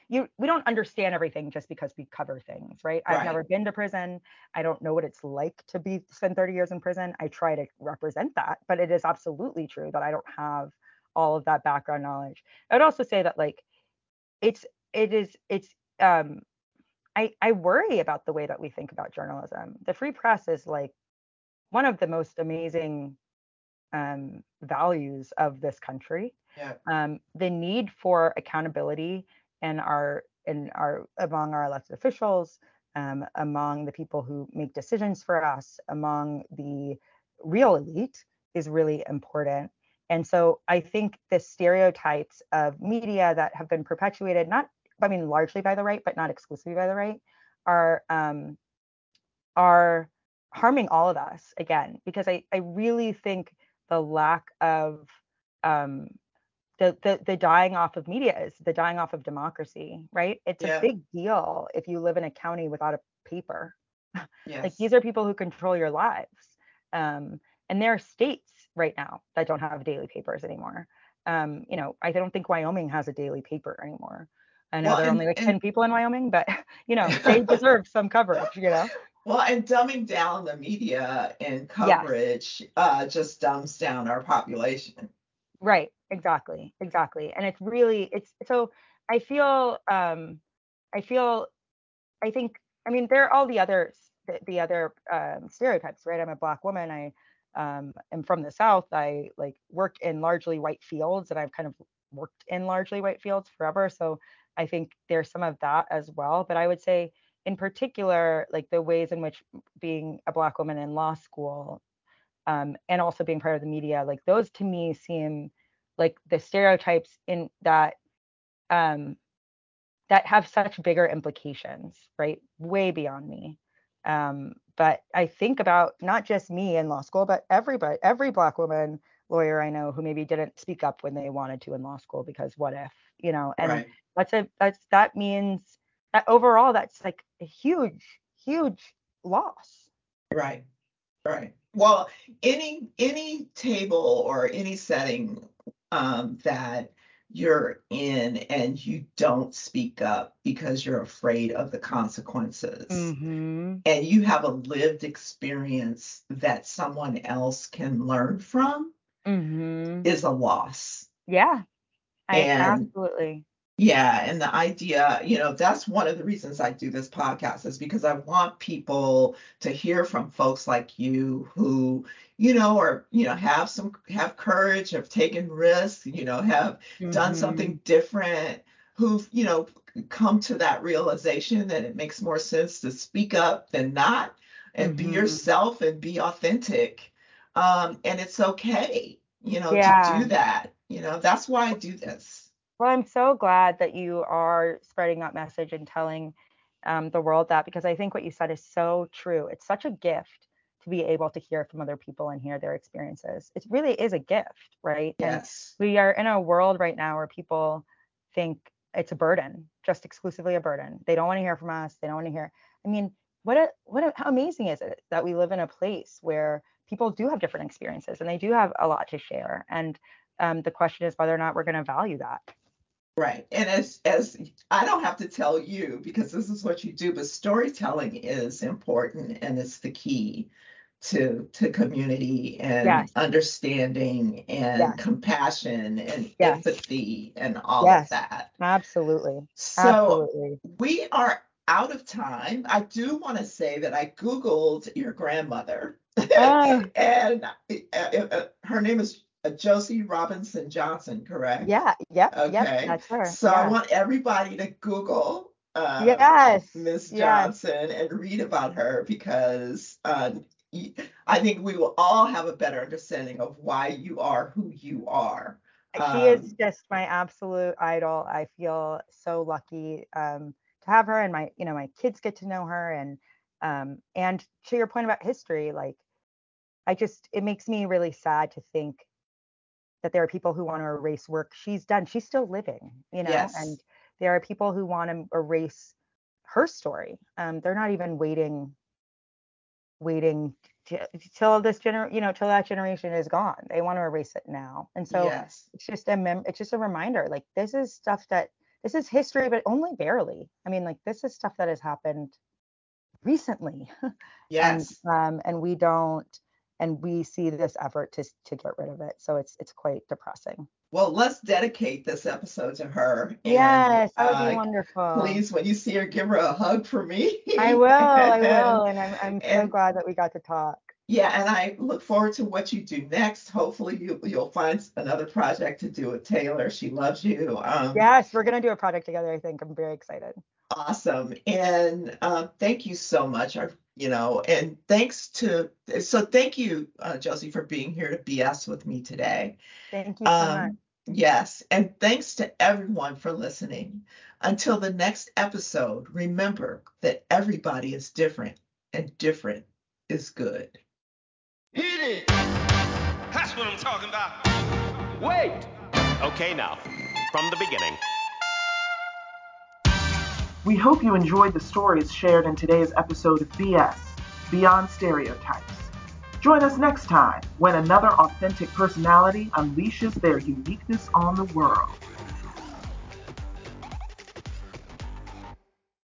Speaker 4: you we don't understand everything just because we cover things right? I've never been to prison. I don't know what it's like to be spend 30 years in prison. I try to represent that but it is absolutely true that i don't have all of that background knowledge. I would also say that like it's it is it's um i i worry about the way that we think about journalism. The free press is like one of the most amazing um values of this country.
Speaker 5: Yeah.
Speaker 4: um, the need for accountability in our our among our elected officials, um, among the people who make decisions for us, among the real elite is really important. And so I think the stereotypes of media that have been perpetuated, not I mean largely by the right, but not exclusively by the right, are um, are harming all of us again because I I really think the lack of um the, the the dying off of media is the dying off of democracy, right? It's
Speaker 5: Yeah.
Speaker 4: a big deal if you live in a county without a paper. *laughs* Like these are people who control your lives. Um, and there are states right now that don't have daily papers anymore. Um, you know, I don't think Wyoming has a daily paper anymore. I know
Speaker 5: Well,
Speaker 4: there are
Speaker 5: and-
Speaker 4: only like
Speaker 5: and-
Speaker 4: 10 people in Wyoming, but *laughs* you know, they *laughs* deserve some coverage, you know?
Speaker 5: Well, and dumbing down the media and coverage uh, just dumbs down our population.
Speaker 4: Right, exactly, exactly. And it's really it's so I feel um I feel I think I mean there are all the other the, the other um stereotypes, right? I'm a black woman. I um am from the South. I like work in largely white fields and I've kind of worked in largely white fields forever. So I think there's some of that as well. But I would say in particular, like the ways in which being a black woman in law school um, and also being part of the media, like those to me seem like the stereotypes in that um, that have such bigger implications, right? Way beyond me. Um, but I think about not just me in law school, but everybody, every black woman lawyer I know who maybe didn't speak up when they wanted to in law school because what if, you know? And
Speaker 5: right.
Speaker 4: that's a that's that means that overall that's like a huge, huge loss.
Speaker 5: Right. Right. Well, any any table or any setting um, that you're in and you don't speak up because you're afraid of the consequences
Speaker 4: Mm-hmm.
Speaker 5: and you have a lived experience that someone else can learn from
Speaker 4: Mm-hmm.
Speaker 5: is a loss.
Speaker 4: Yeah. I
Speaker 5: And-
Speaker 4: absolutely.
Speaker 5: Yeah, and the idea, you know, that's one of the reasons I do this podcast is because I want people to hear from folks like you who, you know, or you know, have some have courage, have taken risks, you know, have done
Speaker 4: Mhm.
Speaker 5: something different, who've, you know, come to that realization that it makes more sense to speak up than not and be
Speaker 4: Mhm.
Speaker 5: yourself and be authentic. Um, and it's okay, you know, to do that. You know, that's why I do this.
Speaker 4: Well, I'm so glad that you are spreading that message and telling um, the world that because I think what you said is so true. It's such a gift to be able to hear from other people and hear their experiences. It really is a gift, right? And
Speaker 5: Yes.
Speaker 4: we are in a world right now where people think it's a burden, just exclusively a burden. They don't want to hear from us. They don't want to hear. I mean, what a, what a, how amazing is it that we live in a place where people do have different experiences and they do have a lot to share. And um, the question is whether or not we're going to value that.
Speaker 5: Right. And as as I don't have to tell you because this is what you do, but storytelling is important and it's the key to to community and
Speaker 4: Yes.
Speaker 5: understanding and
Speaker 4: Yes.
Speaker 5: compassion and
Speaker 4: Yes.
Speaker 5: empathy and all
Speaker 4: Yes.
Speaker 5: of that.
Speaker 4: Absolutely.
Speaker 5: So
Speaker 4: Absolutely.
Speaker 5: we are out of time. I do want to say that I Googled your grandmother.
Speaker 4: Oh, *laughs*
Speaker 5: and uh, uh, her name is uh, Josie Robinson Johnson, correct?
Speaker 4: yeah. Yep.
Speaker 5: Okay.
Speaker 4: That's her.
Speaker 5: So I want everybody to Google uh,
Speaker 4: yes.
Speaker 5: Miss
Speaker 4: yes.
Speaker 5: Johnson and read about her because uh, I think we will all have a better understanding of why you are who you are.
Speaker 4: She is
Speaker 5: Um,
Speaker 4: just my absolute idol. I feel so lucky um, to have her, and my, you know, my kids get to know her, and um, and to your point about history, like, I just it makes me really sad to think that there are people who want to erase work she's done. She's still living, you know,
Speaker 5: Yes.
Speaker 4: and there are people who want to erase her story. Um, they're not even waiting, waiting t- till this gener, you know, till that generation is gone. They want to erase it now, and so
Speaker 5: yes.
Speaker 4: it's just a mem- it's just a reminder like this is stuff that this is history but only barely i mean like this is stuff that has happened recently *laughs*
Speaker 5: Yes.
Speaker 4: and um and we don't and we see this effort to to get rid of it so it's it's quite depressing
Speaker 5: Well, let's dedicate this episode to her. and,
Speaker 4: yes that would be
Speaker 5: uh,
Speaker 4: wonderful
Speaker 5: Please, when you see her, give her a hug for me.
Speaker 4: i will i *laughs* will and i'm, I'm so
Speaker 5: and-
Speaker 4: glad that we got to talk
Speaker 5: Yeah, and I look forward to what you do next. Hopefully, you you'll find another project to do with Taylor. She loves you. Um,
Speaker 4: yes we're going to do a project together i think i'm very excited
Speaker 5: Awesome. And uh, thank you so much. I, you know, and thanks to so thank you, uh, Josie, for being here to BS with me today.
Speaker 4: thank you so much
Speaker 5: Um, yes, and thanks to everyone for listening. Until the next episode, remember that everybody is different, and different is good.
Speaker 2: Hit it! That's what I'm talking about. Wait! Okay, now, from the beginning.
Speaker 3: We hope you enjoyed the stories shared in today's episode of BS Beyond Stereotypes. Join us next time when another authentic personality unleashes their uniqueness on the world.